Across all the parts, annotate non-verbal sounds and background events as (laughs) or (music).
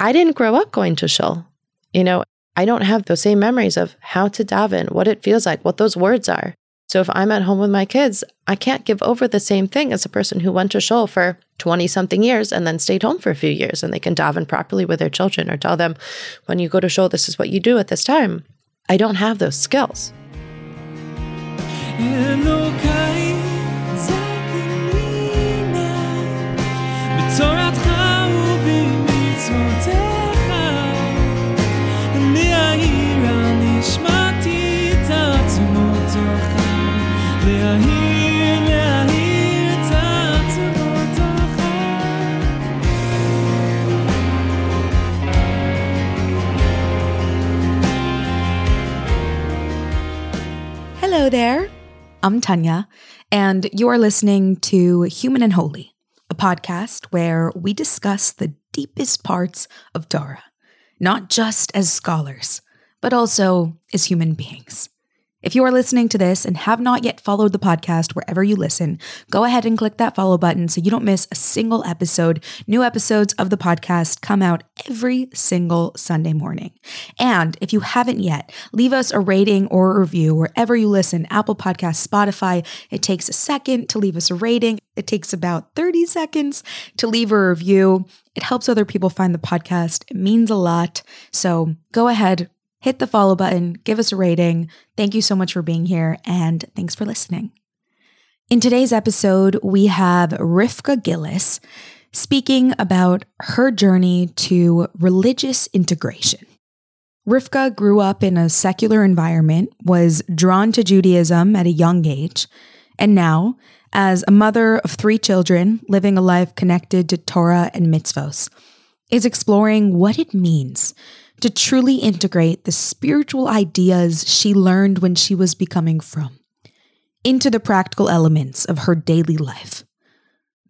I didn't grow up going to shul. You know, I don't have those same memories of how to daven, what it feels like, what those words are. So if I'm at home with my kids, I can't give over the same thing as a person who went to shul for 20 something years and then stayed home for a few years and they can daven properly with their children or tell them, when you go to shul, this is what you do at this time. I don't have those skills. Hello there. I'm Tanya, and you are listening to Human and Holy, a podcast where we discuss the deepest parts of Torah, not just as scholars, but also as human beings. If you are listening to this and have not yet followed the podcast wherever you listen, go ahead and click that follow button so you don't miss a single episode. New episodes of the podcast come out every single Sunday morning. And if you haven't yet, leave us a rating or a review wherever you listen Apple Podcasts, Spotify. It takes a second to leave us a rating, it takes about 30 seconds to leave a review. It helps other people find the podcast. It means a lot. So go ahead, hit the follow button, give us a rating. Thank you so much for being here, and thanks for listening. In today's episode, we have Rivka Gilles speaking about her journey to religious integration. Rivka grew up in a secular environment, was drawn to Judaism at a young age, and now, as a mother of three children living a life connected to Torah and mitzvos, is exploring what it means to truly integrate the spiritual ideas she learned when she was becoming frum into the practical elements of her daily life.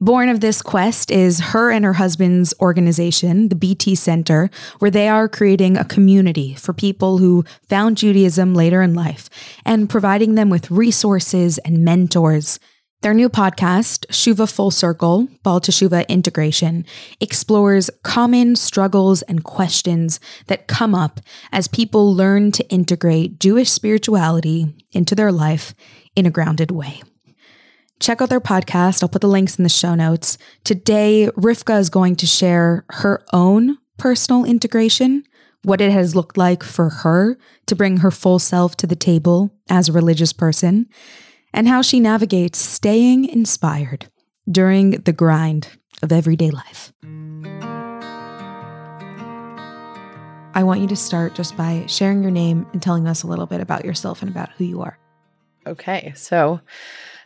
Born of this quest is her and her husband's organization, the BT Center, where they are creating a community for people who found Judaism later in life and providing them with resources and mentors their new podcast, Shuva Full Circle, Baal Teshuva Integration, explores common struggles and questions that come up as people learn to integrate Jewish spirituality into their life in a grounded way. Check out their podcast. I'll put the links in the show notes. Today, Rivka is going to share her own personal integration, what it has looked like for her to bring her full self to the table as a religious person and how she navigates staying inspired during the grind of everyday life. I want you to start just by sharing your name and telling us a little bit about yourself and about who you are. Okay, so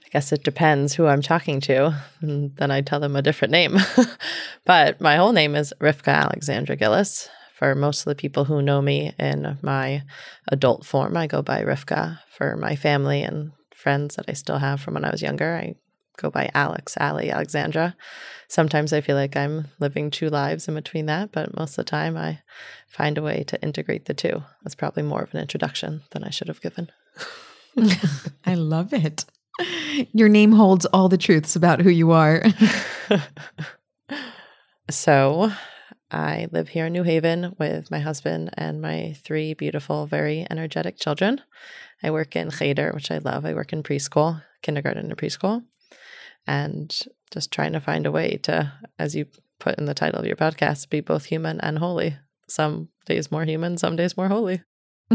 I guess it depends who I'm talking to, and then I tell them a different name. (laughs) but my whole name is Rivka Alexandra Gilles. For most of the people who know me in my adult form, I go by Rivka. For my family and friends that I still have from when I was younger. I go by Alex, Ali, Alexandra. Sometimes I feel like I'm living two lives in between that, but most of the time I find a way to integrate the two. That's probably more of an introduction than I should have given. (laughs) I love it. Your name holds all the truths about who you are. (laughs) so, I live here in New Haven with my husband and my three beautiful, very energetic children. I work in cheder, which I love. I work in preschool, kindergarten and preschool, and just trying to find a way to, as you put in the title of your podcast, be both human and holy. Some days more human, some days more holy. (laughs)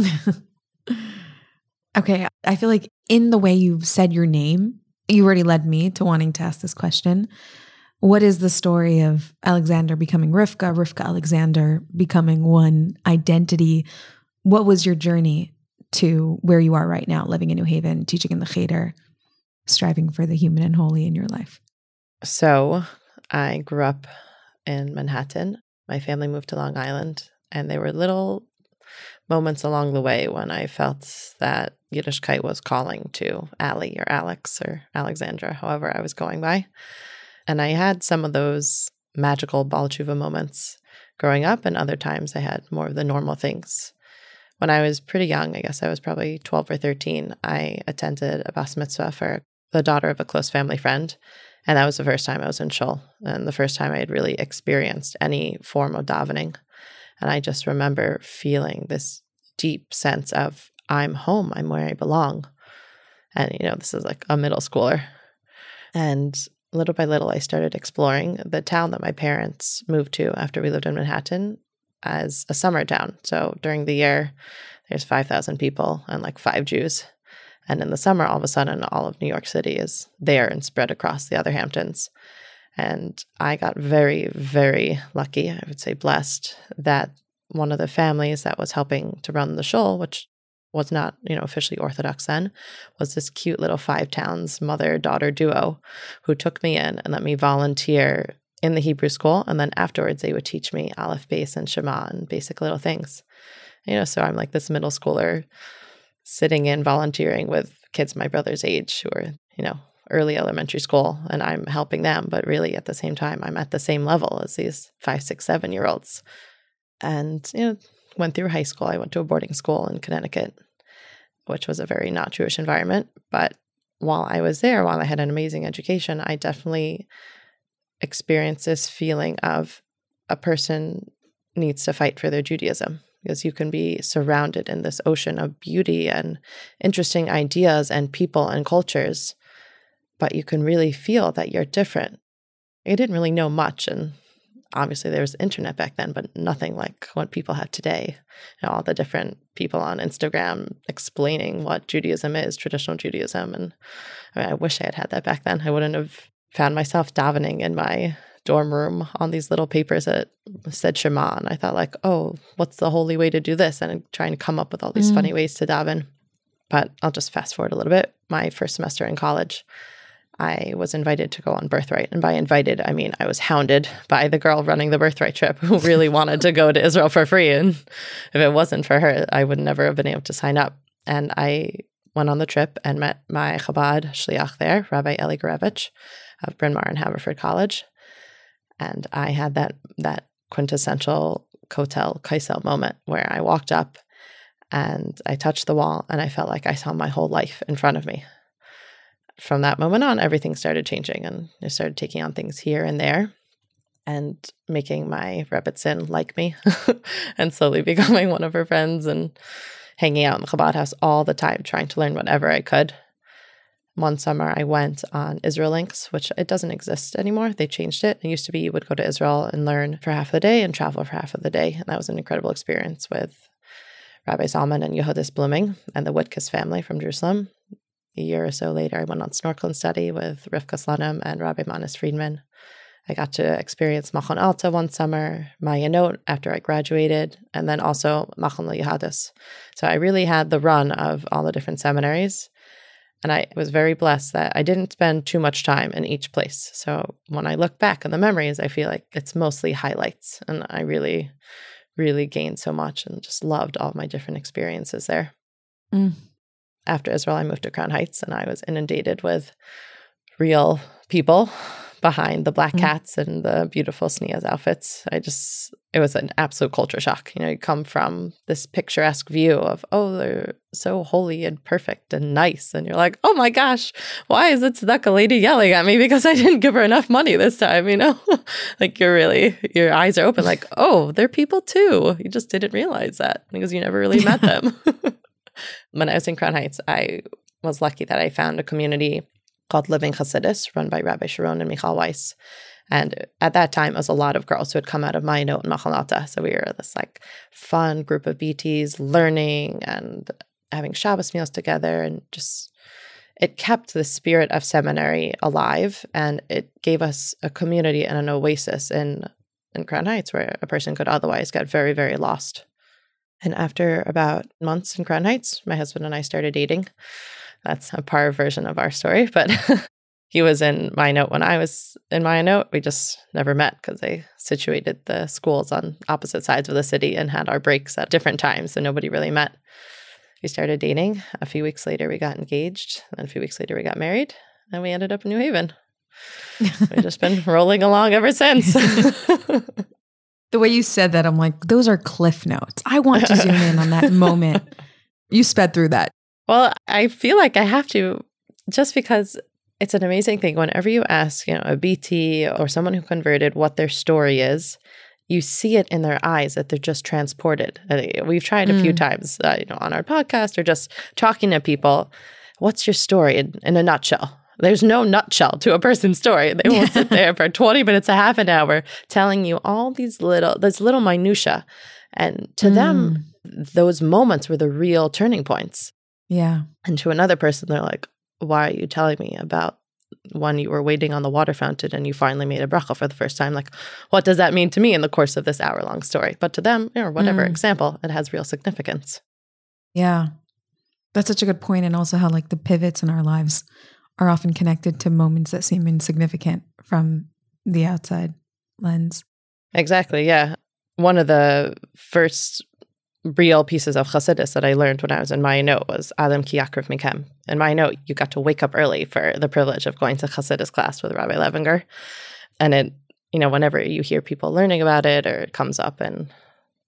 okay. I feel like in the way you said your name, you already led me to wanting to ask this question. What is the story of Alexander becoming Rivka, Rivka Alexander becoming one identity? What was your journey to where you are right now, living in New Haven, teaching in the Cheder, striving for the human and holy in your life? So I grew up in Manhattan. My family moved to Long Island, and there were little moments along the way when I felt that Yiddishkeit was calling to Ali or Alex or Alexandra, however I was going by. And I had some of those magical Baal Teshuva moments growing up, and other times I had more of the normal things when I was pretty young, I guess I was probably 12 or 13, I attended a bas mitzvah for the daughter of a close family friend. And that was the first time I was in shul and the first time I had really experienced any form of davening. And I just remember feeling this deep sense of I'm home, I'm where I belong. And, you know, this is like a middle schooler. And little by little, I started exploring the town that my parents moved to after we lived in Manhattan as a summer town. So during the year, there's 5,000 people and like five Jews. And in the summer, all of a sudden, all of New York City is there and spread across the other Hamptons. And I got very, very lucky, I would say blessed, that one of the families that was helping to run the shul, which was not, you know, officially Orthodox then, was this cute little five towns mother daughter duo who took me in and let me volunteer in the Hebrew school. And then afterwards, they would teach me Aleph, Beis, and Shema and basic little things. You know, so I'm like this middle schooler sitting in volunteering with kids my brother's age who are, you know, early elementary school and I'm helping them, but really at the same time, I'm at the same level as these five, six, seven year olds. And, you know, went through high school. I went to a boarding school in Connecticut, which was a very not Jewish environment. But while I was there, while I had an amazing education, I definitely experienced this feeling of a person needs to fight for their Judaism because you can be surrounded in this ocean of beauty and interesting ideas and people and cultures, but you can really feel that you're different. I didn't really know much, and obviously there was internet back then, but nothing like what people have today. You know, all the different people on Instagram explaining what Judaism is, traditional Judaism, and I, mean, I wish I had had that back then. I wouldn't have found myself davening in my dorm room on these little papers that said Shema. And I thought, like, oh, what's the holy way to do this? And trying to come up with all these mm. funny ways to daven. But I'll just fast forward a little bit. My first semester in college, I was invited to go on Birthright. And by invited, I mean I was hounded by the girl running the Birthright trip who really (laughs) wanted to go to Israel for free. And if it wasn't for her, I would never have been able to sign up. And I went on the trip and met my Chabad shliach there, Rabbi Eli Garevich of Bryn Mawr and Haverford College. And I had that that quintessential Kotel Kaisel moment where I walked up and I touched the wall and I felt like I saw my whole life in front of me. From that moment on, everything started changing and I started taking on things here and there and making my Rebbitzin like me (laughs) and slowly (laughs) becoming one of her friends and hanging out in the Chabad house all the time, trying to learn whatever I could one summer I went on Israel Links, which it doesn't exist anymore. They changed it. It used to be you would go to Israel and learn for half of the day and travel for half of the day. And that was an incredible experience with Rabbi Zalman and Yehudis Blooming and the Whitkus family from Jerusalem. A year or so later, I went on snorkeling study with Rivka Slonim and Rabbi Manis Friedman. I got to experience Machon Alta one summer, Ma'ayanot after I graduated, and then also Machon Yehadis. So I really had the run of all the different seminaries and I was very blessed that I didn't spend too much time in each place. So when I look back on the memories, I feel like it's mostly highlights. And I really, really gained so much and just loved all my different experiences there. Mm. After Israel, I moved to Crown Heights and I was inundated with real people behind the black mm-hmm. cats mm. and the beautiful Snea's outfits. I just, it was an absolute culture shock. You know, you come from this picturesque view of, oh, they're so holy and perfect and nice. And you're like, oh my gosh, why is it Tzedakah lady yelling at me because I didn't give her enough money this time? You know, (laughs) like you're really, your eyes are open, like, oh, they're people too. You just didn't realize that because you never really met (laughs) them. (laughs) when I was in Crown Heights, I was lucky that I found a community called Living Hasidus, run by Rabbi Sharon and Michal Weiss. And at that time, it was a lot of girls who had come out of Ma'ayanot and Machon Alta. So we were this like fun group of BTs learning and having Shabbos meals together and just it kept the spirit of seminary alive and it gave us a community and an oasis in in Crown Heights where a person could otherwise get very, very lost. And after about months in Crown Heights, my husband and I started dating. That's a par version of our story, (laughs) but he was in Ma'ayanot when I was in Ma'ayanot. We just never met because they situated the schools on opposite sides of the city and had our breaks at different times, so nobody really met. We started dating. A few weeks later, we got engaged. And a few weeks later, we got married, and we ended up in New Haven. We've just been (laughs) rolling along ever since. (laughs) the way you said that, I'm like, those are cliff notes. I want to zoom in on that (laughs) moment. You sped through that. Well, I feel like I have to just because it's an amazing thing. Whenever you ask, you know, a BT or someone who converted what their story is, you see it in their eyes that they're just transported. We've tried a few Mm. times, uh, you know, on our podcast or just talking to people. What's your story in, in a nutshell? There's no nutshell to a person's story. They won't sit (laughs) there for 20 minutes, a half an hour, telling you all these little, these little minutia. And to them, those moments were the real turning points. Yeah. And to another person, they're like, why are you telling me about when you were waiting on the water fountain and you finally made a bracha for the first time? Like, what does that mean to me in the course of this hour long story? But to them, or whatever Mm. example, it has real significance. Yeah. That's such a good point, And also how like the pivots in our lives are often connected to moments that seem insignificant from the outside lens. Exactly. Yeah. One of the first real pieces of Chassidus that I learned when I was in Ma'ayanot was Adam Ki Mikem. In Ma'ayanot, you got to wake up early for the privilege of going to Chassidus class with Rabbi Levinger. And it, you know, whenever you hear people learning about it or it comes up in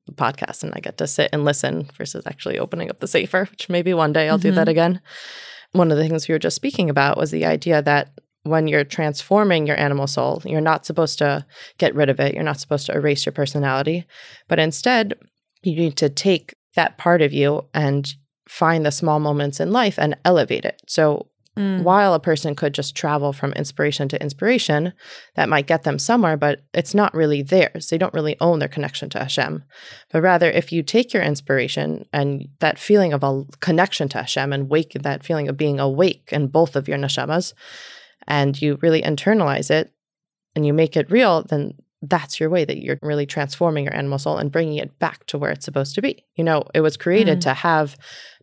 the podcast and I get to sit and listen versus actually opening up the Sefer, which maybe one day I'll do that mm-hmm. again. One of the things we were just speaking about was the idea that when you're transforming your animal soul, you're not supposed to get rid of it. You're not supposed to erase your personality, but instead, you need to take that part of you and find the small moments in life and elevate it. So, while a person could just travel from inspiration to inspiration, that might get them somewhere, but it's not really theirs. They don't really own their connection to Hashem. But rather, if you take your inspiration and that feeling of a connection to Hashem and wake that feeling of being awake in both of your neshamas, and you really internalize it and you make it real, then that's your way that you're really transforming your animal soul and bringing it back to where it's supposed to be. You know, it was created Mm. to have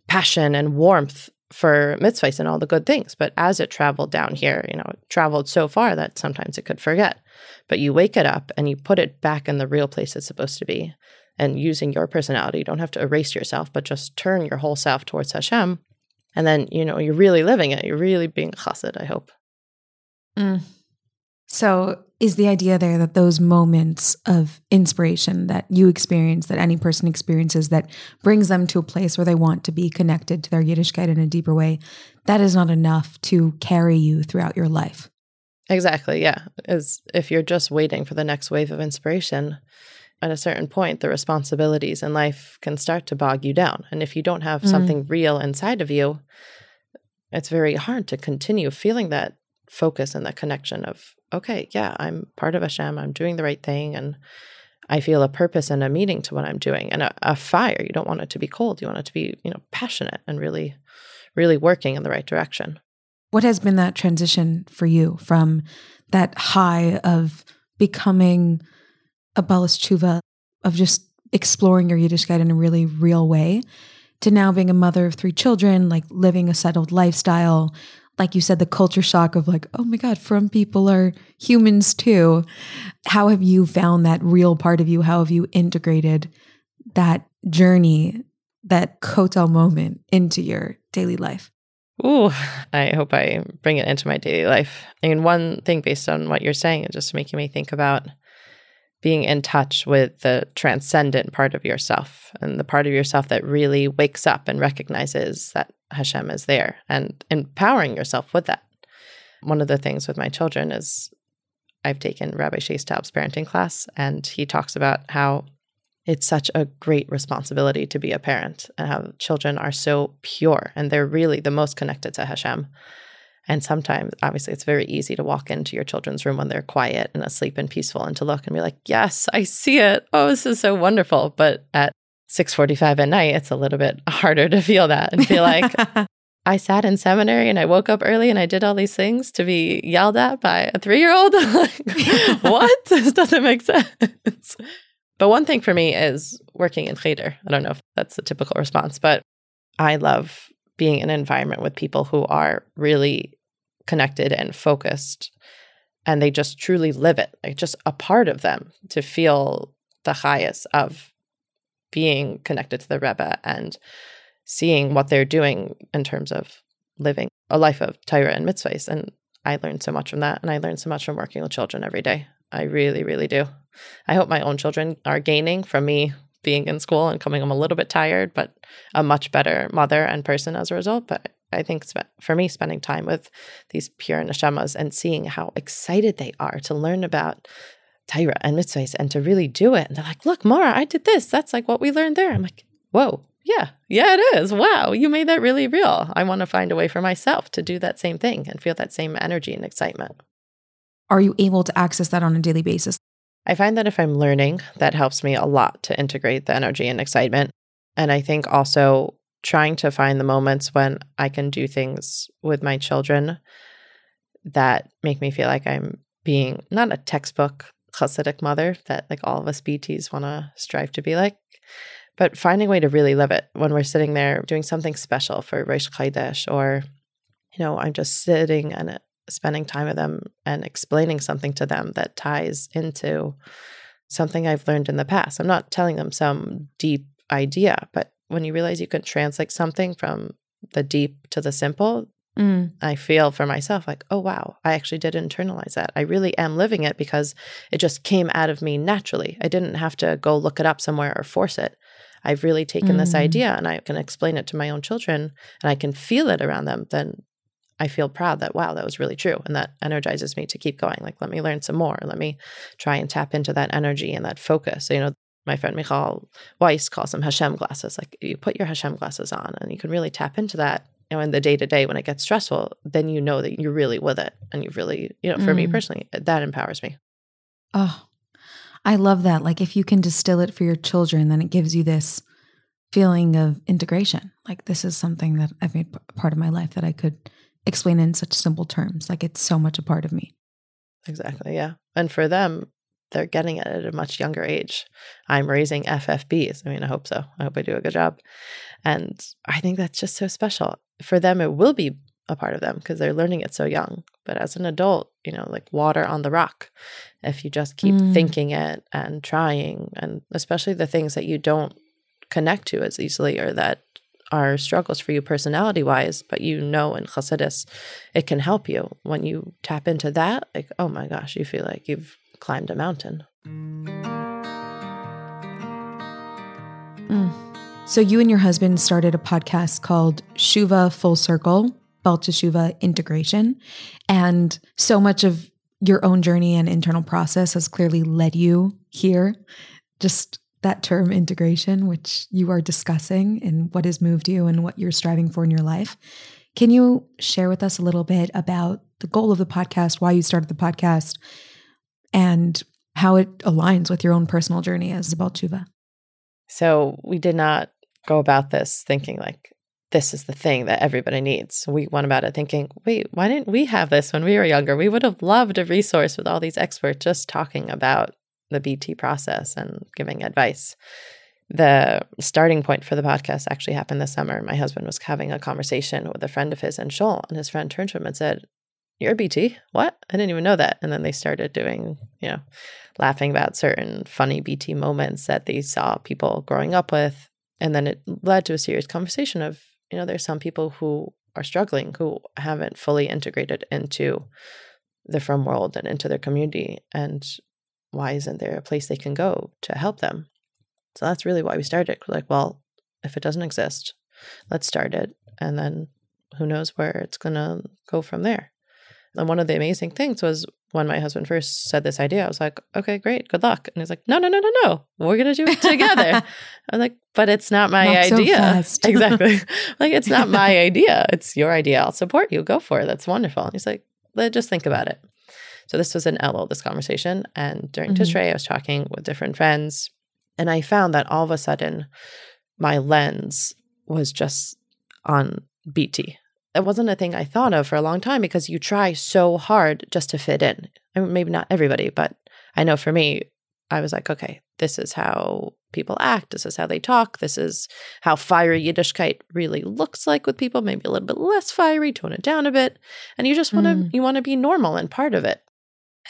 passion and warmth for mitzvahs and all the good things. But as it traveled down here, you know, it traveled so far that sometimes it could forget. But you wake it up and you put it back in the real place it's supposed to be. And using your personality, you don't have to erase yourself, but just turn your whole self towards Hashem. And then, you know, you're really living it. You're really being chassid, I hope. Mm. So, is the idea there that those moments of inspiration that you experience, that any person experiences, that brings them to a place where they want to be connected to their Yiddishkeit in a deeper way, that is not enough to carry you throughout your life? Exactly. Yeah. As if you're just waiting for the next wave of inspiration, at a certain point, the responsibilities in life can start to bog you down. And if you don't have Mm. something real inside of you, it's very hard to continue feeling that focus and the connection of, okay, yeah, I'm part of Hashem, I'm doing the right thing, and I feel a purpose and a meaning to what I'm doing. And a, a fire, you don't want it to be cold. You want it to be, you know, passionate and really, really working in the right direction. What has been that transition for you from that high of becoming a Balas Tshuva, of just exploring your yiddish Yiddishkeit in a really real way, to now being a mother of three children, like living a settled lifestyle? Like you said, the culture shock of like, oh my God, from people are humans too. How have you found that real part of you? How have you integrated that journey, that kotel moment into your daily life? Ooh, I hope I bring it into my daily life. I mean, one thing based on what you're saying is just making me think about being in touch with the transcendent part of yourself and the part of yourself that really wakes up and recognizes that Hashem is there and empowering yourself with that. One of the things with my children is I've taken Rabbi Shais Taub's parenting class, and he talks about how it's such a great responsibility to be a parent and how children are so pure and they're really the most connected to Hashem. And sometimes, obviously, it's very easy to walk into your children's room when they're quiet and asleep and peaceful and to look and be like, yes, I see it. Oh, this is so wonderful. But at 6.45 at night, it's a little bit (laughs) harder to feel that and feel like, (laughs) I sat in seminary and I woke up early and I did all these things to be yelled at by a three year old. (laughs) what? This doesn't make sense. But one thing for me is working in cheder. I don't know if that's the typical response, but I love being in an environment with people who are really connected and focused and they just truly live it, like just a part of them to feel the highest of being connected to the Rebbe and seeing what they're doing in terms of living a life of Torah and mitzvahs. And I learned so much from that. And I learned so much from working with children every day. I really, really do. I hope my own children are gaining from me being in school and coming home a little bit tired, but a much better mother and person as a result. But I think spe- for me, spending time with these pure neshamas and seeing how excited they are to learn about Torah and mitzvahs and to really do it. And they're like, look, Mara, I did this. That's like what we learned there. I'm like, whoa, yeah, yeah, it is. Wow, you made that really real. I want to find a way for myself to do that same thing and feel that same energy and excitement. Are you able to access that on a daily basis? I find that if I'm learning, that helps me a lot to integrate the energy and excitement. And I think also trying to find the moments when I can do things with my children that make me feel like I'm being not a textbook Hasidic mother that like all of us BTs want to strive to be like, but finding a way to really live it when we're sitting there doing something special for Rosh Chodesh, or you know, I'm just sitting and spending time with them and explaining something to them that ties into something I've learned in the past. I'm not telling them some deep idea, but when you realize you can translate something from the deep to the simple, mm. I feel for myself like, oh, wow, I actually did internalize that. I really am living it because it just came out of me naturally. I didn't have to go look it up somewhere or force it. I've really taken mm. this idea and I can explain it to my own children and I can feel it around them. Then I feel proud that, wow, that was really true. And that energizes me to keep going. Like, let me learn some more. Let me try and tap into that energy and that focus. So, you know, my friend Michal Weiss calls them Hashem glasses. Like you put your Hashem glasses on and you can really tap into that. You know, in the day to day when it gets stressful, then you know that you're really with it. And you really, you know, for mm. me personally, that empowers me. Oh, I love that. Like if you can distill it for your children, then it gives you this feeling of integration. Like this is something that I've made part of my life that I could explain in such simple terms. Like it's so much a part of me. Exactly. Yeah. And for them, they're getting it at a much younger age. I'm raising FFBs. I mean, I hope so. I hope I do a good job. And I think that's just so special. For them, it will be a part of them because they're learning it so young. But as an adult, you know, like water on the rock, if you just keep mm. thinking it and trying, and especially the things that you don't connect to as easily or that are struggles for you personality wise, but you know in Chassidus, it can help you. When you tap into that, like, oh my gosh, you feel like you've climbed a mountain. Mm. So, you and your husband started a podcast called Shuva Full Circle, Baal Teshuva Integration. And so much of your own journey and internal process has clearly led you here. Just that term integration, which you are discussing and what has moved you and what you're striving for in your life. Can you share with us a little bit about the goal of the podcast, why you started the podcast, and how it aligns with your own personal journey as a Baal So we did not go about this thinking like this is the thing that everybody needs. We went about it thinking, wait, why didn't we have this when we were younger? We would have loved a resource with all these experts just talking about the BT process and giving advice. The starting point for the podcast actually happened this summer. My husband was having a conversation with a friend of his in Shul, and his friend turned to him and said, you're BT? What? I didn't even know that. And then they started doing, you know, laughing about certain funny BT moments that they saw people growing up with. And then it led to a serious conversation of, you know, there's some people who are struggling who haven't fully integrated into the frum world and into their community. And why isn't there a place they can go to help them? So that's really why we started. Like, well, if it doesn't exist, let's start it. And then who knows where it's going to go from there. And one of the amazing things was when my husband first said this idea, I was like, okay, great, good luck. And he's like, no, no, no, no, no, we're going to do it together. (laughs) I was like, but it's not my not idea. So (laughs) (laughs) exactly. like, it's not my idea. It's your idea. I'll support you. Go for it. That's wonderful. And he's like, just think about it. So this was in Elul, this conversation. And during mm-hmm. Tishrei, I was talking with different friends. And I found that all of a sudden, my lens was just on BT it wasn't a thing I thought of for a long time because you try so hard just to fit in. I mean, maybe not everybody, but I know for me, I was like, okay, this is how people act. This is how they talk. This is how fiery Yiddishkeit really looks like with people. Maybe a little bit less fiery, tone it down a bit, and you just want to mm. you want to be normal and part of it.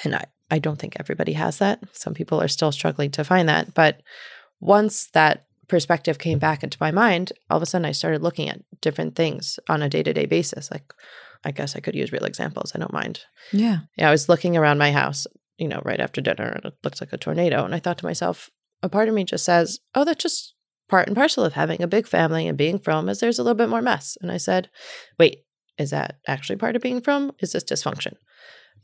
And I I don't think everybody has that. Some people are still struggling to find that, but once that perspective came back into my mind, all of a sudden I started looking at different things on a day to day basis. Like, I guess I could use real examples. I don't mind. Yeah. Yeah. I was looking around my house, you know, right after dinner, and it looks like a tornado. And I thought to myself, a part of me just says, oh, that's just part and parcel of having a big family and being frum is there's a little bit more mess. And I said, wait, is that actually part of being frum? Is this dysfunction?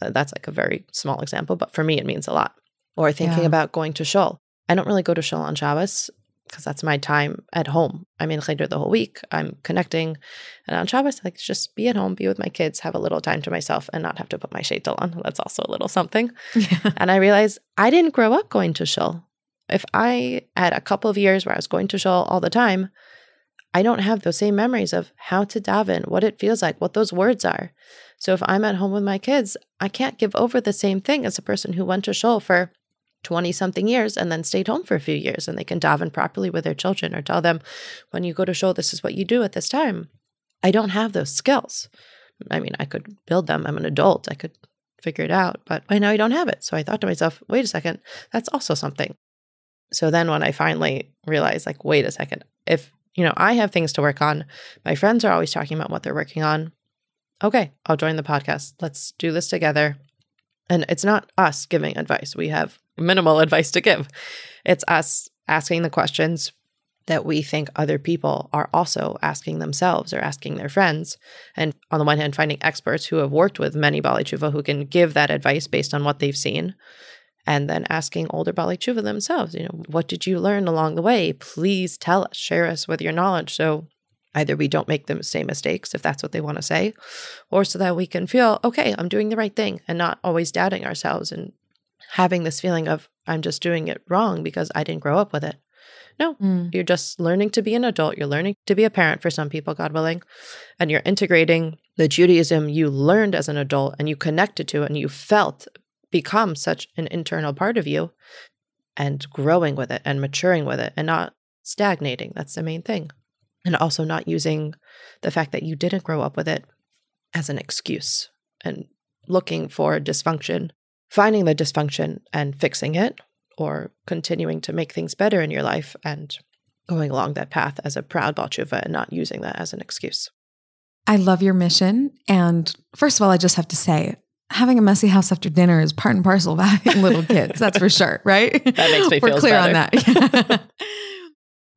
That's like a very small example, but for me, it means a lot. or thinking Yeah. about going to shul. I don't really go to shul on Shabbos because that's my time at home. I'm in cheder the whole week. I'm connecting. And on Shabbos, I like just be at home, be with my kids, have a little time to myself, and not have to put my shaitel on. That's also a little something. Yeah. (laughs) And I realized I didn't grow up going to shul. If I had a couple of years where I was going to shul all the time, I don't have those same memories of how to daven, what it feels like, what those words are. So if I'm at home with my kids, I can't give over the same thing as a person who went to shul for 20 something years and then stayed home for a few years and they can daven properly with their children or tell them when you go to shul this is what you do at this time. I don't have those skills. I mean, I could build them. I'm an adult. I could figure it out, but I know I don't have it. So I thought to myself, wait a second, that's also something. So then when I finally realized, like, wait a second, if, you know, I have things to work on, my friends are always talking about what they're working on. Okay, I'll join the podcast. Let's do this together. And it's not us giving advice. We have minimal (laughs) advice to give. It's us asking the questions that we think other people are also asking themselves or asking their friends. And on the one hand, finding experts who have worked with many Baalei Teshuva who can give that advice based on what they've seen. And then asking older Baalei Teshuva themselves, you know, what did you learn along the way? Please tell us, share us with your knowledge. So either we don't make the same mistakes if that's what they want to say, or so that we can feel, okay, I'm doing the right thing and not always doubting ourselves and having this feeling of, I'm just doing it wrong because I didn't grow up with it. No, Mm. you're just learning to be an adult. You're learning to be a parent for some people, God willing. And you're integrating the Judaism you learned as an adult and you connected to and you felt become such an internal part of you and growing with it and maturing with it and not stagnating. That's the main thing. And also not using the fact that you didn't grow up with it as an excuse and looking for dysfunction, finding the dysfunction and fixing it or continuing to make things better in your life and going along that path as a proud Balchuva and not using that as an excuse. I love your mission. And first of all, I just have to say, having a messy house after dinner is part and parcel of (laughs) having little kids. That's for sure, right? That makes me We're feel clear on better. that. (laughs)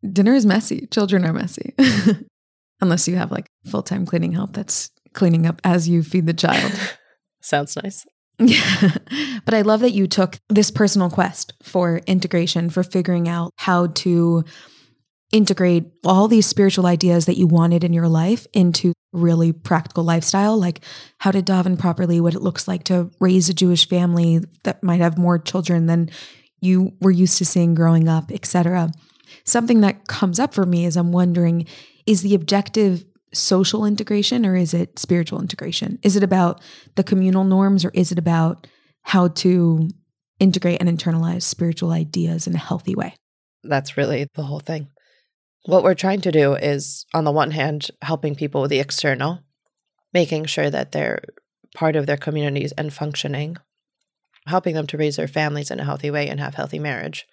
dinner is messy. Children are messy. (laughs) Unless you have like full time cleaning help that's cleaning up as you feed the child. (laughs) Sounds nice. Yeah. (laughs) but I love that you took this personal quest for integration, for figuring out how to integrate all these spiritual ideas that you wanted in your life into really practical lifestyle, like how to daven properly, what it looks like to raise a Jewish family that might have more children than you were used to seeing growing up, etc. Something that comes up for me is I'm wondering is the objective social integration or is it spiritual integration? Is it about the communal norms or is it about how to integrate and internalize spiritual ideas in a healthy way? That's really the whole thing. What we're trying to do is, on the one hand, helping people with the external, making sure that they're part of their communities and functioning, helping them to raise their families in a healthy way and have healthy marriage.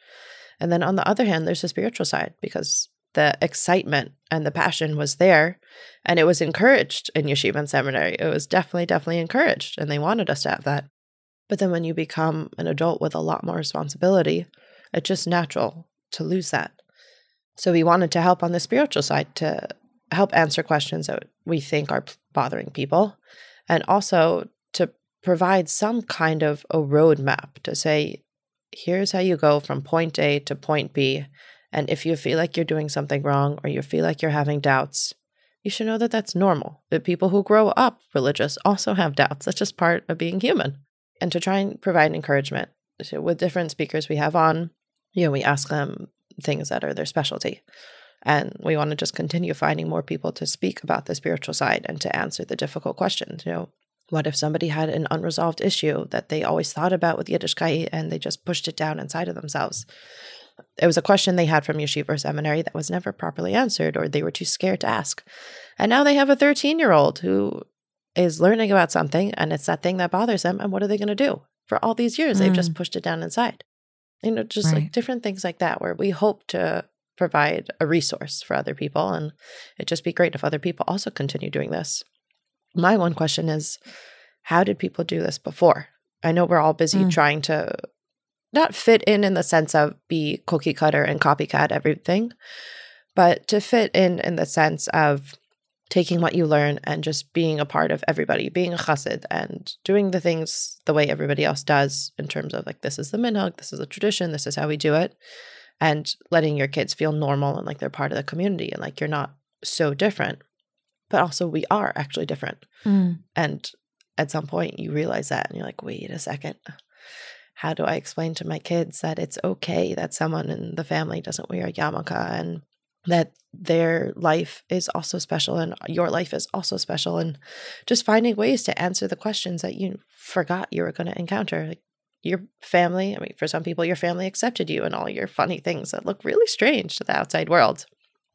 And then on the other hand, there's the spiritual side because the excitement and the passion was there and it was encouraged in yeshiva and seminary. It was definitely, definitely encouraged and they wanted us to have that. But then when you become an adult with a lot more responsibility, it's just natural to lose that. So we wanted to help on the spiritual side to help answer questions that we think are bothering people and also to provide some kind of a roadmap to say, here's how you go from point A to point B. And if you feel like you're doing something wrong or you feel like you're having doubts, you should know that that's normal. That people who grow up religious also have doubts. That's just part of being human. And to try and provide encouragement so with different speakers we have on, you know, we ask them things that are their specialty. And we want to just continue finding more people to speak about the spiritual side and to answer the difficult questions. You know, what if somebody had an unresolved issue that they always thought about with Yiddishkeit and they just pushed it down inside of themselves? It was a question they had from yeshiva or seminary that was never properly answered, or they were too scared to ask. And now they have a 13 year old who is learning about something and it's that thing that bothers them. And what are they going to do? For all these years, they've just mm. pushed it down inside. You know, just Right. like different things like that, where we hope to provide a resource for other people. And it'd just be great if other people also continue doing this. My one question is how did people do this before? I know we're all busy Mm. trying to not fit in in the sense of be cookie cutter and copycat everything, but to fit in in the sense of taking what you learn and just being a part of everybody, being a chassid and doing the things the way everybody else does in terms of like, this is the minhag, this is the tradition, this is how we do it. And letting your kids feel normal and like they're part of the community and like you're not so different. But also, we are actually different. Mm. And at some point, you realize that and you're like, wait a second. How do I explain to my kids that it's okay that someone in the family doesn't wear a yarmulke and that their life is also special and your life is also special and just finding ways to answer the questions that you forgot you were going to encounter like your family i mean for some people your family accepted you and all your funny things that look really strange to the outside world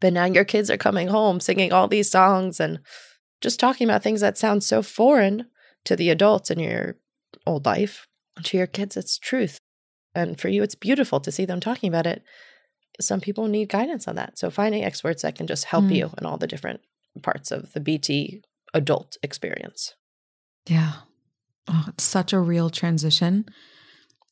but now your kids are coming home singing all these songs and just talking about things that sound so foreign to the adults in your old life to your kids it's truth and for you it's beautiful to see them talking about it some people need guidance on that. So finding experts that can just help Mm. you in all the different parts of the BT adult experience. Yeah. Oh, it's such a real transition.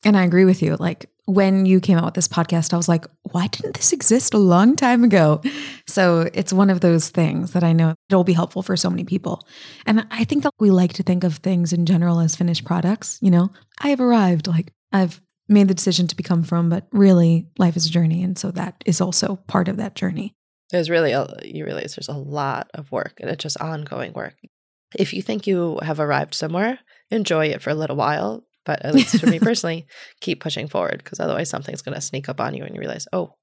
And I agree with you. Like when you came out with this podcast, I was like, why didn't this exist a long time ago? So it's one of those things that I know it'll be helpful for so many people. And I think that we like to think of things in general as finished products. You know, I have arrived, like I've made the decision to become frum, but really life is a journey. And so that is also part of that journey. There's really a, you realize there's a lot of work and it's just ongoing work. If you think you have arrived somewhere, enjoy it for a little while. But at least for me (laughs) personally, keep pushing forward because otherwise something's going to sneak up on you and you realize, oh,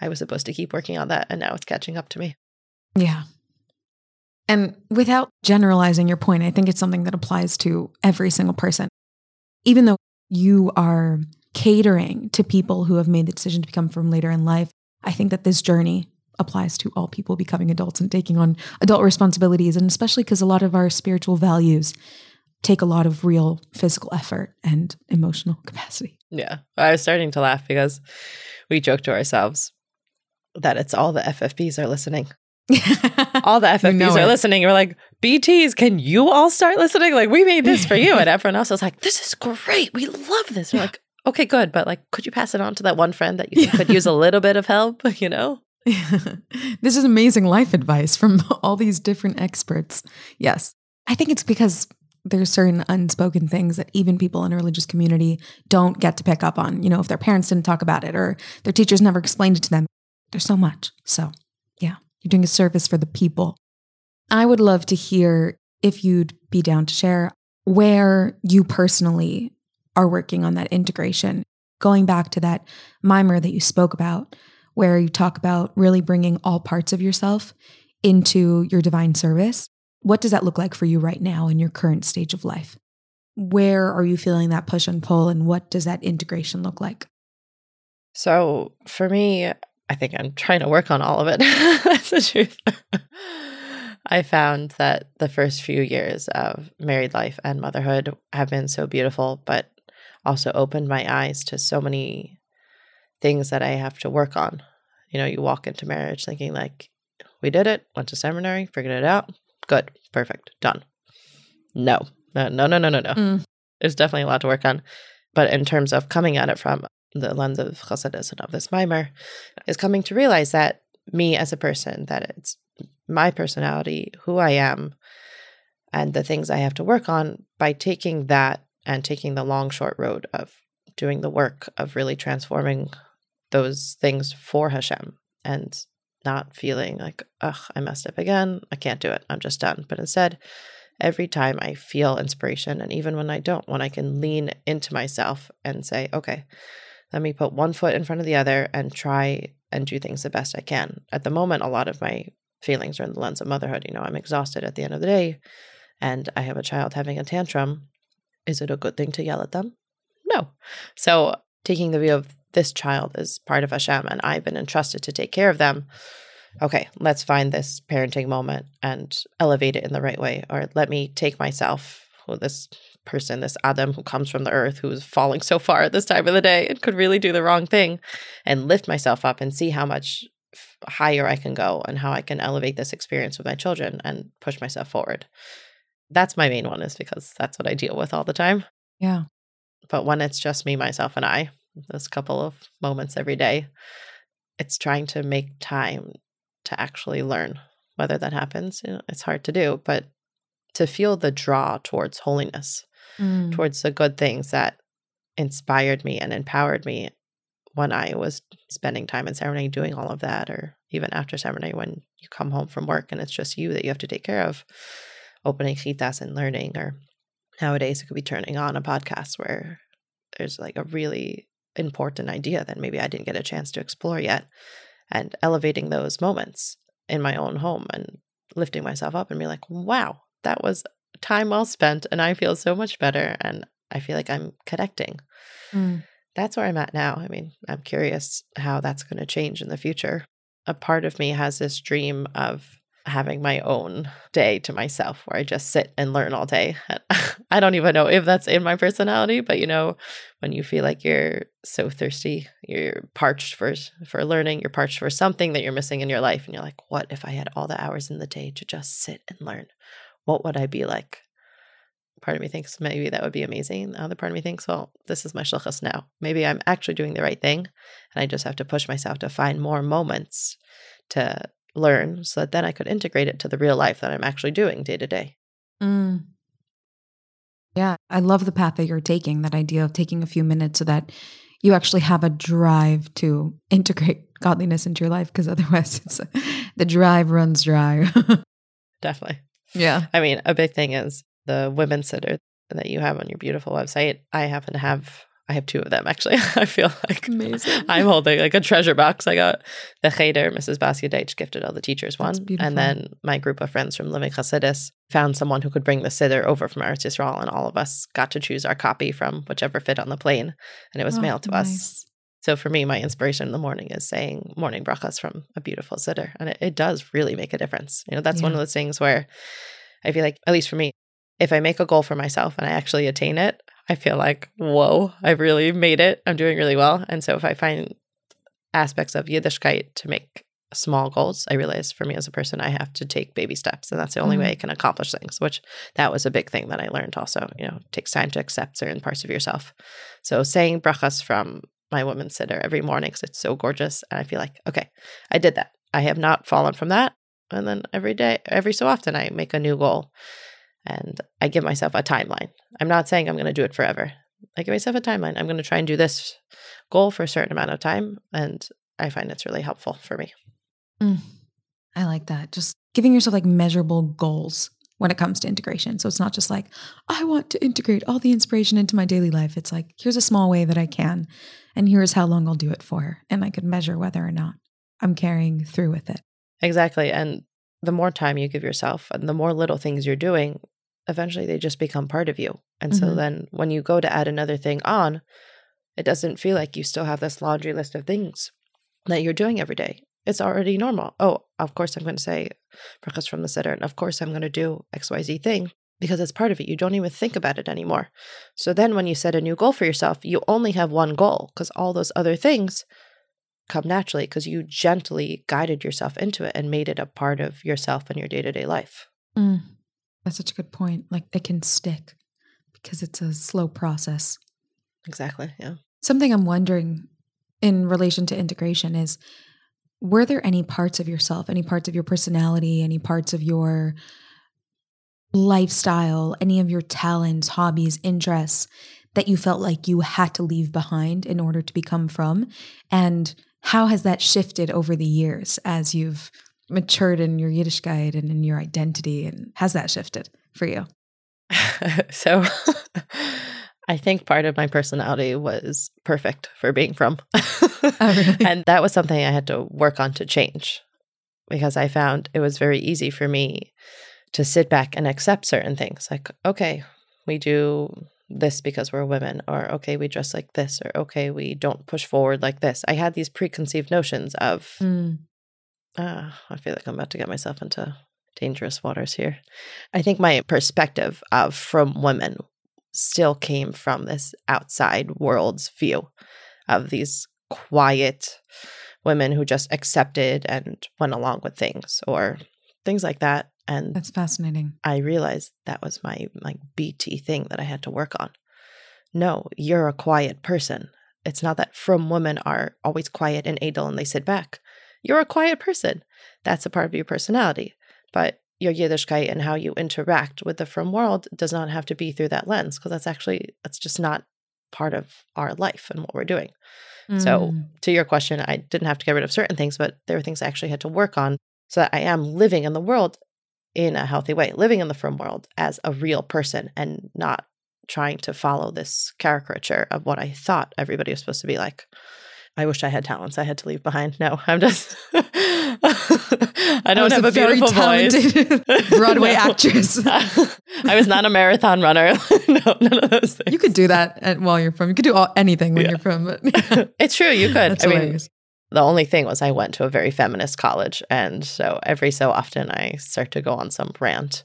I was supposed to keep working on that and now it's catching up to me. Yeah. And without generalizing your point, I think it's something that applies to every single person. Even though you are catering to people who have made the decision to become frum later in life, I think that this journey applies to all people becoming adults and taking on adult responsibilities. And especially because a lot of our spiritual values take a lot of real physical effort and emotional (laughs) capacity. Yeah. I was starting to laugh because we joke to ourselves that it's all the FFBs are listening. (laughs) All the FFBs know are it. listening. We're like, BTs, can you all start listening? Like, we made this for you. And (laughs) everyone else was like, this is great. We love this. You're like, okay, good. But like, could you pass it on to that one friend that you could use a little bit of help? You know? this is amazing life advice from all these different experts. Yes. I think it's because there's certain unspoken things that even people in a religious community don't get to pick up on. You know, if their parents didn't talk about it or their teachers never explained it to them, there's so much. So, yeah, you're doing a service for the people. I would love to hear if you'd be down to share where you personally are working on that integration. Going back to that maamar that you spoke about, where you talk about really bringing all parts of yourself into your divine service. What does that look like for you right now in your current stage of life? Where are you feeling that push and pull, and what does that integration look like? So for me, I think I'm trying to work on all of it. (laughs) That's the truth. I found that the first few years of married life and motherhood have been so beautiful, but also opened my eyes to so many things that I have to work on. You know, you walk into marriage thinking like, we did it, went to seminary, figured it out, good, perfect, done. No, no, no, no, no, no, no. Mm. There's definitely a lot to work on. But in terms of coming at it from the lens of Chassidus and of this maamar, is coming to realize that me as a person, that it's my personality, who I am, and the things I have to work on by taking that and taking the long, short road of doing the work of really transforming those things for Hashem and not feeling like, ugh, I messed up again. I can't do it. I'm just done. But instead, every time I feel inspiration, and even when I don't, when I can lean into myself and say, okay, let me put one foot in front of the other and try and do things the best I can. At the moment, a lot of my feelings are in the lens of motherhood. You know, I'm exhausted at the end of the day and I have a child having a tantrum. Is it a good thing to yell at them? No. So, taking the view of this child is part of Hashem and I've been entrusted to take care of them. Okay, let's find this parenting moment and elevate it in the right way. Or let me take myself, who this person, this Adam who comes from the earth, who is falling so far at this time of the day and could really do the wrong thing, and lift myself up and see how much higher I can go and how I can elevate this experience with my children and push myself forward. That's my main one, is because that's what I deal with all the time. Yeah. But when it's just me, myself, and I, those couple of moments every day, it's trying to make time to actually learn whether that happens. You know, it's hard to do, but to feel the draw towards holiness, Mm. towards the good things that inspired me and empowered me when I was spending time in seminary doing all of that, or even after seminary when you come home from work and it's just you that you have to take care of, opening chitas and learning, or nowadays it could be turning on a podcast where there's like a really important idea that maybe I didn't get a chance to explore yet, and elevating those moments in my own home and lifting myself up and be like, wow, that was time well spent, and I feel so much better, and I feel like I'm connecting Mm. that's where I'm at now. I mean, I'm curious how that's going to change in the future. A part of me has this dream of having my own day to myself where I just sit and learn all day. And (laughs) I don't even know if that's in my personality, but you know, when you feel like you're so thirsty, you're parched for for learning, you're parched for something that you're missing in your life and you're like, what if I had all the hours in the day to just sit and learn? What would I be like? part of me thinks maybe that would be amazing. The other part of me thinks, well, this is my shlichus now. Maybe I'm actually doing the right thing, and I just have to push myself to find more moments to learn, so that then I could integrate it to the real life that I'm actually doing day to day. Mm. Yeah, I love the path that you're taking, that idea of taking a few minutes so that you actually have a drive to (laughs) integrate godliness into your life because otherwise (laughs) it's the drive runs dry. (laughs) Definitely. yeah. I mean, a big thing is the women's siddur that you have on your beautiful website. I happen to have. I have two of them actually. (laughs) I feel like Amazing. I'm holding like a treasure box. I got the Cheder, Mrs. Basia Deitch gifted all the teachers one. And then my group of friends from Living Hasidus found someone who could bring the siddur over from Eretz Yisrael, and all of us got to choose our copy from whichever fit on the plane, and it was Oh, mailed to us. So for me, my inspiration in the morning is saying morning brachas from a beautiful siddur, and it, it does really make a difference. You know, that's one of those things where I feel like, at least for me, if I make a goal for myself and I actually attain it, I feel like, whoa, I've really made it. I'm doing really well. And so if I find aspects of Yiddishkeit to make small goals, I realize for me as a person, I have to take baby steps. And that's the only way I mm-hmm. can accomplish things, which that was a big thing that I learned also. You know, it takes time to accept certain parts of yourself. So saying brachas from my women's siddur every morning because it's so gorgeous. And I feel like, okay, I did that. I have not fallen from that. And then every day, every so often, I make a new goal and I give myself a timeline. I'm not saying I'm going to do it forever. I give myself a timeline. I'm going to try and do this goal for a certain amount of time. And I find it's really helpful for me. Mm. I like that. Just giving yourself like measurable goals when it comes to integration. So it's not just like, I want to integrate all the inspiration into my daily life. It's like, here's a small way that I can, and here's how long I'll do it for. And I could measure whether or not I'm carrying through with it. Exactly. And the more time you give yourself and the more little things you're doing, eventually they just become part of you. And so Mhm. then when you go to add another thing on, it doesn't feel like you still have this laundry list of things that you're doing every day. It's already normal. Oh, of course I'm going to say brachas from the siddur, and of course I'm going to do XYZ thing because it's part of it. You don't even think about it anymore. So then when you set a new goal for yourself, you only have one goal because all those other things come naturally because you gently guided yourself into it and made it a part of yourself and your day to day life. Mm. That's such a good point. Like it can stick because it's a slow process. Exactly. Yeah. Something I'm wondering in relation to integration is were there any parts of yourself, any parts of your personality, any parts of your lifestyle, any of your talents, hobbies, interests that you felt like you had to leave behind in order to become frum? And how has that shifted over the years as you've matured in your Yiddishkeit and in your identity? And has that shifted for you? (laughs) so (laughs) I think part of my personality was perfect for being frum. really? (laughs) And that was something I had to work on to change because I found it was very easy for me to sit back and accept certain things like, okay, we do this because we're women, or okay, we dress like this, or okay, we don't push forward like this. I had these preconceived notions of, Mm. Ah, I feel like I'm about to get myself into dangerous waters here. I think my perspective of frum women still came from this outside world's view of these quiet women who just accepted and went along with things or things like that. And That's fascinating. I realized that was my like BT thing that I had to work on. No, you're a quiet person. It's not that frum women are always quiet and idle and they sit back. You're a quiet person. That's a part of your personality. but your Yiddishkeit and how you interact with the frum world does not have to be through that lens because that's actually that's just not part of our life and what we're doing. So, Mm. to your question, I didn't have to get rid of certain things, but there were things I actually had to work on so that I am living in the world in a healthy way, living in the frum world as a real person and not trying to follow this caricature of what I thought everybody was supposed to be like. I wish I had talents I had to leave behind. No, (laughs) I'm just. (laughs) I don't was have a a, very beautiful voice. talented (laughs) Broadway No. actress. I was not a marathon runner. no, none of those things. You could do that at, while you're frum. You could do all, anything when Yeah. you're frum. But It's true. You could. That's I mean, the only thing was I went to a very feminist college, and so every so often I start to go on some rant,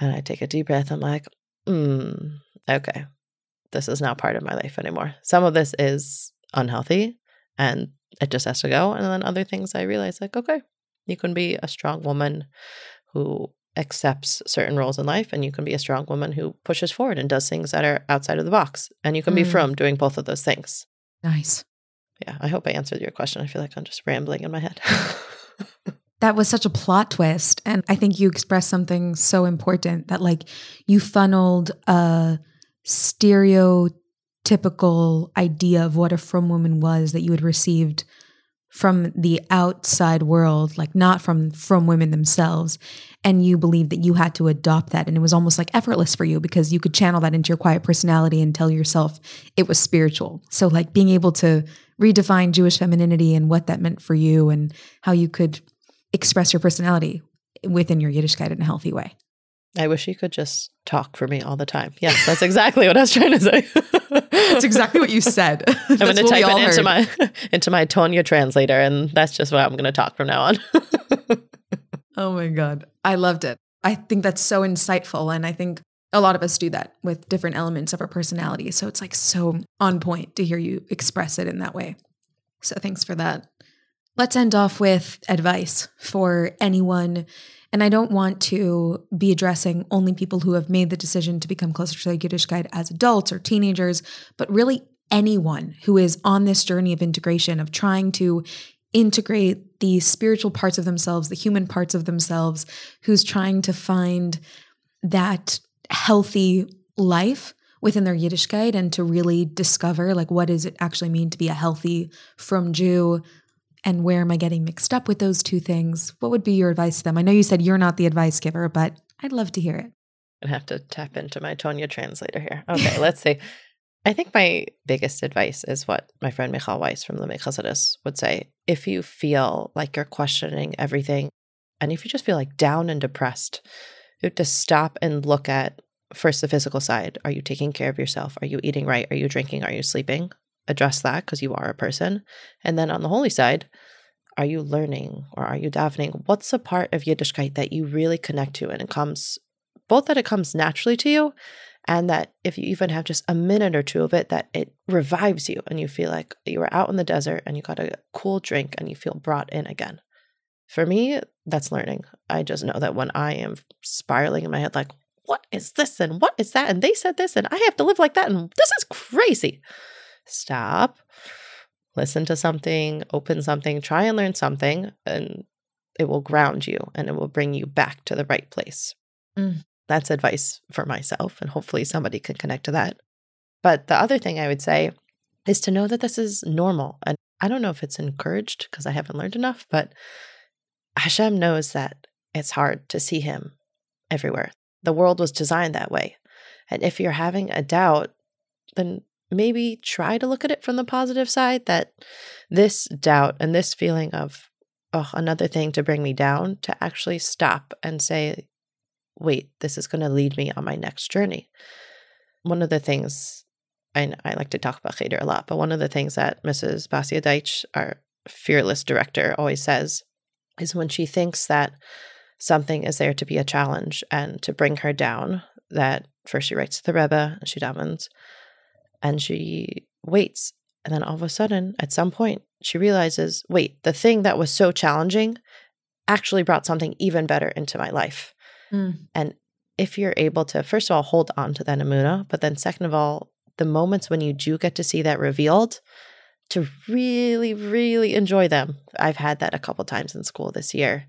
and I take a deep breath. I'm like, hmm, okay, this is not part of my life anymore. Some of this is unhealthy, and it just has to go. And then other things I realize, like, okay, you can be a strong woman who accepts certain roles in life, and you can be a strong woman who pushes forward and does things that are outside of the box, and you can be Mm. frum doing both of those things. nice. Yeah, I hope I answered your question. I feel like I'm just rambling in my head. (laughs) That was such a plot twist. And I think you expressed something so important that, like, you funneled a stereotypical idea of what a frum woman was that you had received from the outside world, like not from frum women themselves. And you believed that you had to adopt that. And it was almost like effortless for you because you could channel that into your quiet personality and tell yourself it was spiritual. So, like, being able to redefine Jewish femininity and what that meant for you and how you could express your personality within your Yiddishkeit in a healthy way. I wish you could just talk for me all the time. Yes, that's exactly what I was trying to say. That's exactly what you said. (laughs) I'm going to type it into my (laughs) into my Tanya translator, and that's just what I'm going to talk from now on. (laughs) Oh my God. I loved it. I think that's so insightful. And I think a lot of us do that with different elements of our personality. So it's like so on point to hear you express it in that way. So thanks for that. Let's end off with advice for anyone. And I don't want to be addressing only people who have made the decision to become closer to the Yiddishkeit as adults or teenagers, but really anyone who is on this journey of integration, of trying to integrate the spiritual parts of themselves, the human parts of themselves, who's trying to find that healthy life within their Yiddishkeit and to really discover like what does it actually mean to be a healthy frum Jew and where am I getting mixed up with those two things? What would be your advice to them? I know you said you're not the advice giver, but I'd love to hear it. I'd have to tap into my Tanya translator here. Okay, let's see. I think my biggest advice is what my friend Michal Weiss from the Chassidus would say. If you feel like you're questioning everything, and if you just feel like down and depressed, you have to stop and look at first the physical side. Are you taking care of yourself? Are you eating right? Are you drinking? Are you sleeping? Address that because you are a person. And then on the holy side, are you learning or are you davening? What's a part of Yiddishkeit that you really connect to and it comes both that it comes naturally to you and that if you even have just a minute or two of it that it revives you and you feel like you were out in the desert and you got a cool drink and you feel brought in again for me that's learning i just know that when i am spiraling in my head like what is this and what is that and they said this and i have to live like that and this is crazy stop listen to something open something try and learn something and it will ground you and it will bring you back to the right place Mm. that's advice for myself, and hopefully somebody can connect to that. But the other thing I would say is to know that this is normal. And I don't know if it's encouraged because I haven't learned enough, but Hashem knows that it's hard to see Him everywhere. The world was designed that way. And if you're having a doubt, then maybe try to look at it from the positive side that this doubt and this feeling of, oh, another thing to bring me down, to actually stop and say, wait, this is going to lead me on my next journey. One of the things, and I like to talk about Cheder a lot, but one of the things that Mrs. Basia Deitch, our fearless director, always says is when she thinks that something is there to be a challenge and to bring her down, that first she writes to the Rebbe she davens and she waits. And then all of a sudden, at some point, she realizes wait, the thing that was so challenging actually brought something even better into my life. Mm. And if you're able to, first of all, hold on to that emunah, but then second of all, the moments when you do get to see that revealed, to really, really enjoy them. I've had that a couple times in school this year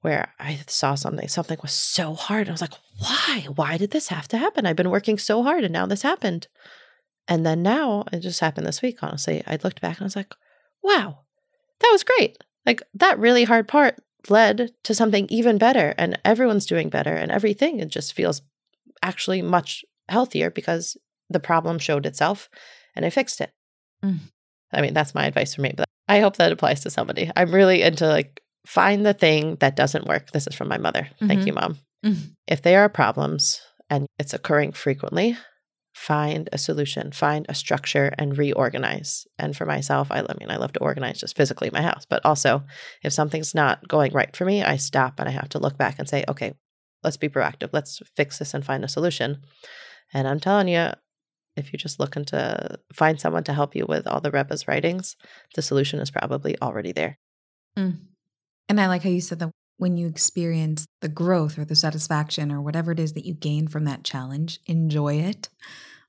where I saw something, something was so hard. I was like, why? Why did this have to happen? I've been working so hard and now this happened. And then now it just happened this week, honestly. I looked back and I was like, wow, that was great. Like that really hard part led to something even better and everyone's doing better and everything. It just feels actually much healthier because the problem showed itself and I fixed it. Mm. I mean, that's my advice for me, but I hope that applies to somebody. I'm really into like find the thing that doesn't work. This is from my mother. Mm-hmm. Thank you, mom. Mm-hmm. If there are problems and it's occurring frequently, find a solution, find a structure and reorganize. And for myself, I, I mean, I love to organize just physically my house, but also if something's not going right for me, I stop and I have to look back and say, okay, let's be proactive. Let's fix this and find a solution. And I'm telling you, if you're just looking to find someone to help you with all the Rebbe's writings, the solution is probably already there. Mm. And I like how you said that when you experience the growth or the satisfaction or whatever it is that you gain from that challenge, enjoy it.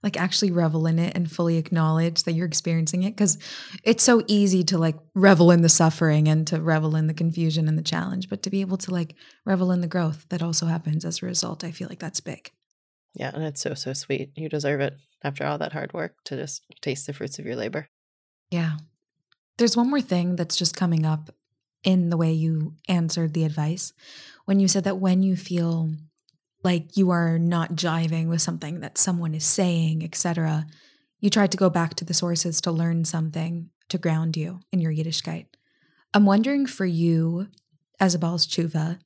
Like actually revel in it and fully acknowledge that you're experiencing it. Cause it's so easy to like revel in the suffering and to revel in the confusion and the challenge. But to be able to like revel in the growth that also happens as a result, I feel like that's big. Yeah, and it's so, so sweet. You deserve it after all that hard work to just taste the fruits of your labor. Yeah. There's one more thing that's just coming up in the way you answered the advice when you said that when you feel like you are not jiving with something that someone is saying, etc., you try to go back to the sources to learn something to ground you in your Yiddishkeit. I'm wondering for you as a Tshuva,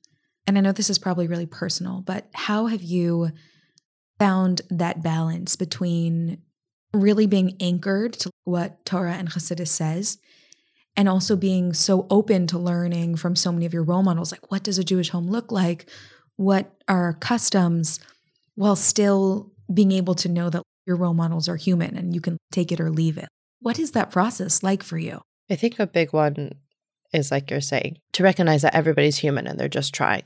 and I know this is probably really personal, but how have you found that balance between really being anchored to what Torah and Chassidus says and also being so open to learning from so many of your role models like what does a jewish home look like what are customs while still being able to know that your role models are human and you can take it or leave it what is that process like for you i think a big one is like you're saying to recognize that everybody's human and they're just trying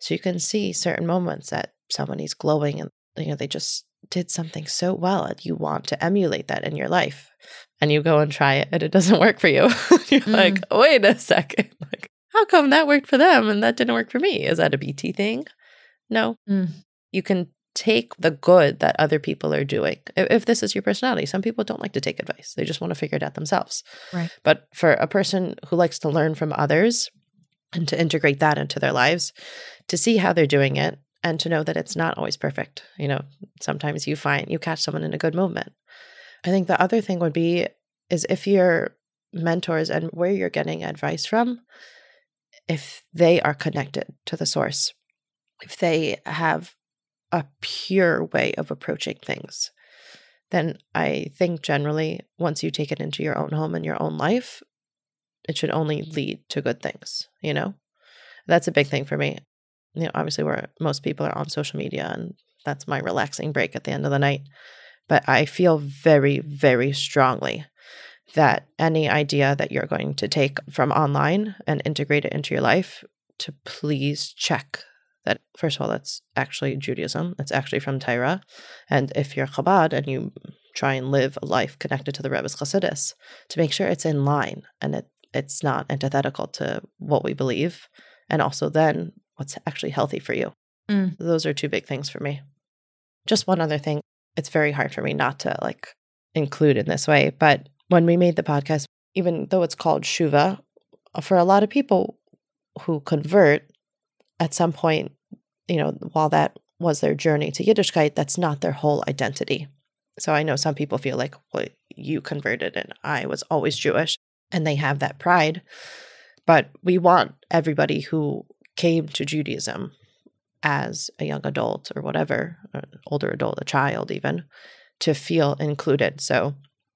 so you can see certain moments that somebody's glowing and you know they just did something so well and you want to emulate that in your life and you go and try it and it doesn't work for you. (laughs) You're mm. like, wait a second. (laughs) Like, how come that worked for them and that didn't work for me? Is that a BT thing? No. Mm. You can take the good that other people are doing. If this is your personality, some people don't like to take advice. They just want to figure it out themselves. Right. But for a person who likes to learn from others and to integrate that into their lives, to see how they're doing it and to know that it's not always perfect. You know, sometimes you find you catch someone in a good moment. I think the other thing would be is if your mentors and where you're getting advice from, if they are connected to the source, if they have a pure way of approaching things, then I think generally once you take it into your own home and your own life, it should only lead to good things, you know? That's a big thing for me you know, obviously where most people are on social media and that's my relaxing break at the end of the night. But I feel very, very strongly that any idea that you're going to take from online and integrate it into your life, to please check that, first of all, that's actually Judaism, it's actually from Torah. And if you're Chabad and you try and live a life connected to the Rebbe's Chassidus, to make sure it's in line and it, it's not antithetical to what we believe. And also then what's actually healthy for you. Mm. Those are two big things for me. Just one other thing. It's very hard for me not to like include in this way, but when we made the podcast, even though it's called Shuva, for a lot of people who convert at some point, you know, while that was their journey to Yiddishkeit, that's not their whole identity. So I know some people feel like, well, you converted and I was always Jewish, and they have that pride. But we want everybody who came to Judaism as a young adult or whatever, older adult, a child even, to feel included. So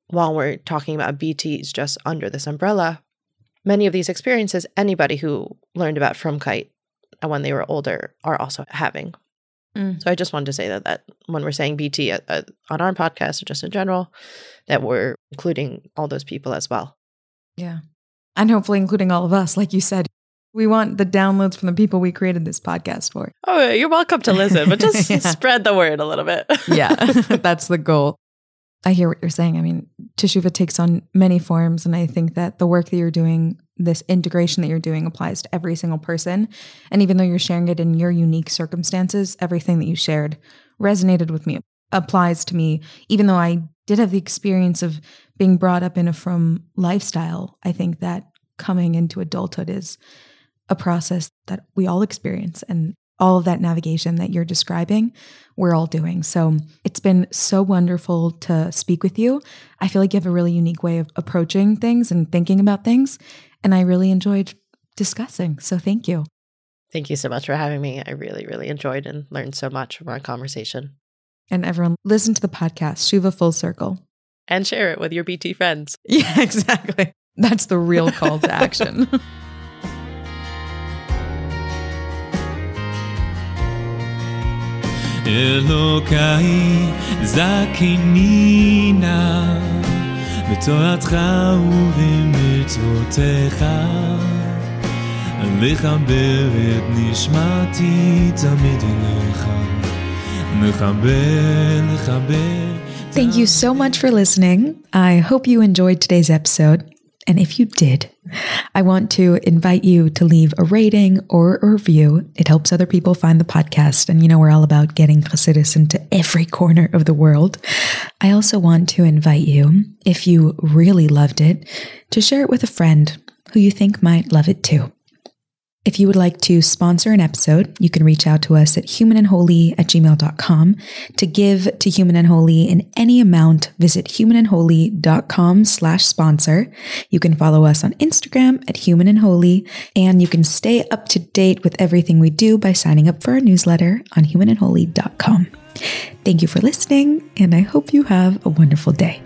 while we're talking about BTs just under this umbrella, many of these experiences, anybody who learned about Frumkeit when they were older are also having. Mm. So I just wanted to say that that when we're saying BT uh, uh, on our podcast or just in general, that we're including all those people as well. Yeah. And hopefully including all of us, like you said, we want the downloads from the people we created this podcast for. Oh, you're welcome to listen, but just (laughs) yeah. spread the word a little bit. yeah, (laughs) (laughs) that's the goal. I hear what you're saying. I mean, teshuva takes on many forms, and I think that the work that you're doing, this integration that you're doing, applies to every single person. And even though you're sharing it in your unique circumstances, everything that you shared resonated with me, applies to me. Even though I did have the experience of being brought up in a frum lifestyle, I think that coming into adulthood is a process that we all experience, and all of that navigation that you're describing, we're all doing. So it's been so wonderful to speak with you. I feel like you have a really unique way of approaching things and thinking about things. And I really enjoyed discussing. So thank you. Thank you so much for having me. I really, really enjoyed and learned so much from our conversation. And everyone, listen to the podcast, Shuva Full Circle. And share it with your BT friends. (laughs) Yeah, exactly. That's the real call to action. (laughs) אלוקיי זכני נא בתורתך ובמצוותיך לחבר את נשמתי תמיד אליך מחבר לחבר Thank you so much for listening. I hope you enjoyed today's episode. And if you did, I want to invite you to leave a rating or a review. It helps other people find the podcast. And you know, we're all about getting Chassidus into every corner of the world. I also want to invite you, if you really loved it, to share it with a friend who you think might love it too. If you would like to sponsor an episode, you can reach out to us at humanandholy at gmail.com. To give to Human and Holy in any amount, visit humanandholy.com slash sponsor. You can follow us on Instagram at Human and Holy, and you can stay up to date with everything we do by signing up for our newsletter on humanandholy.com. Thank you for listening, and I hope you have a wonderful day.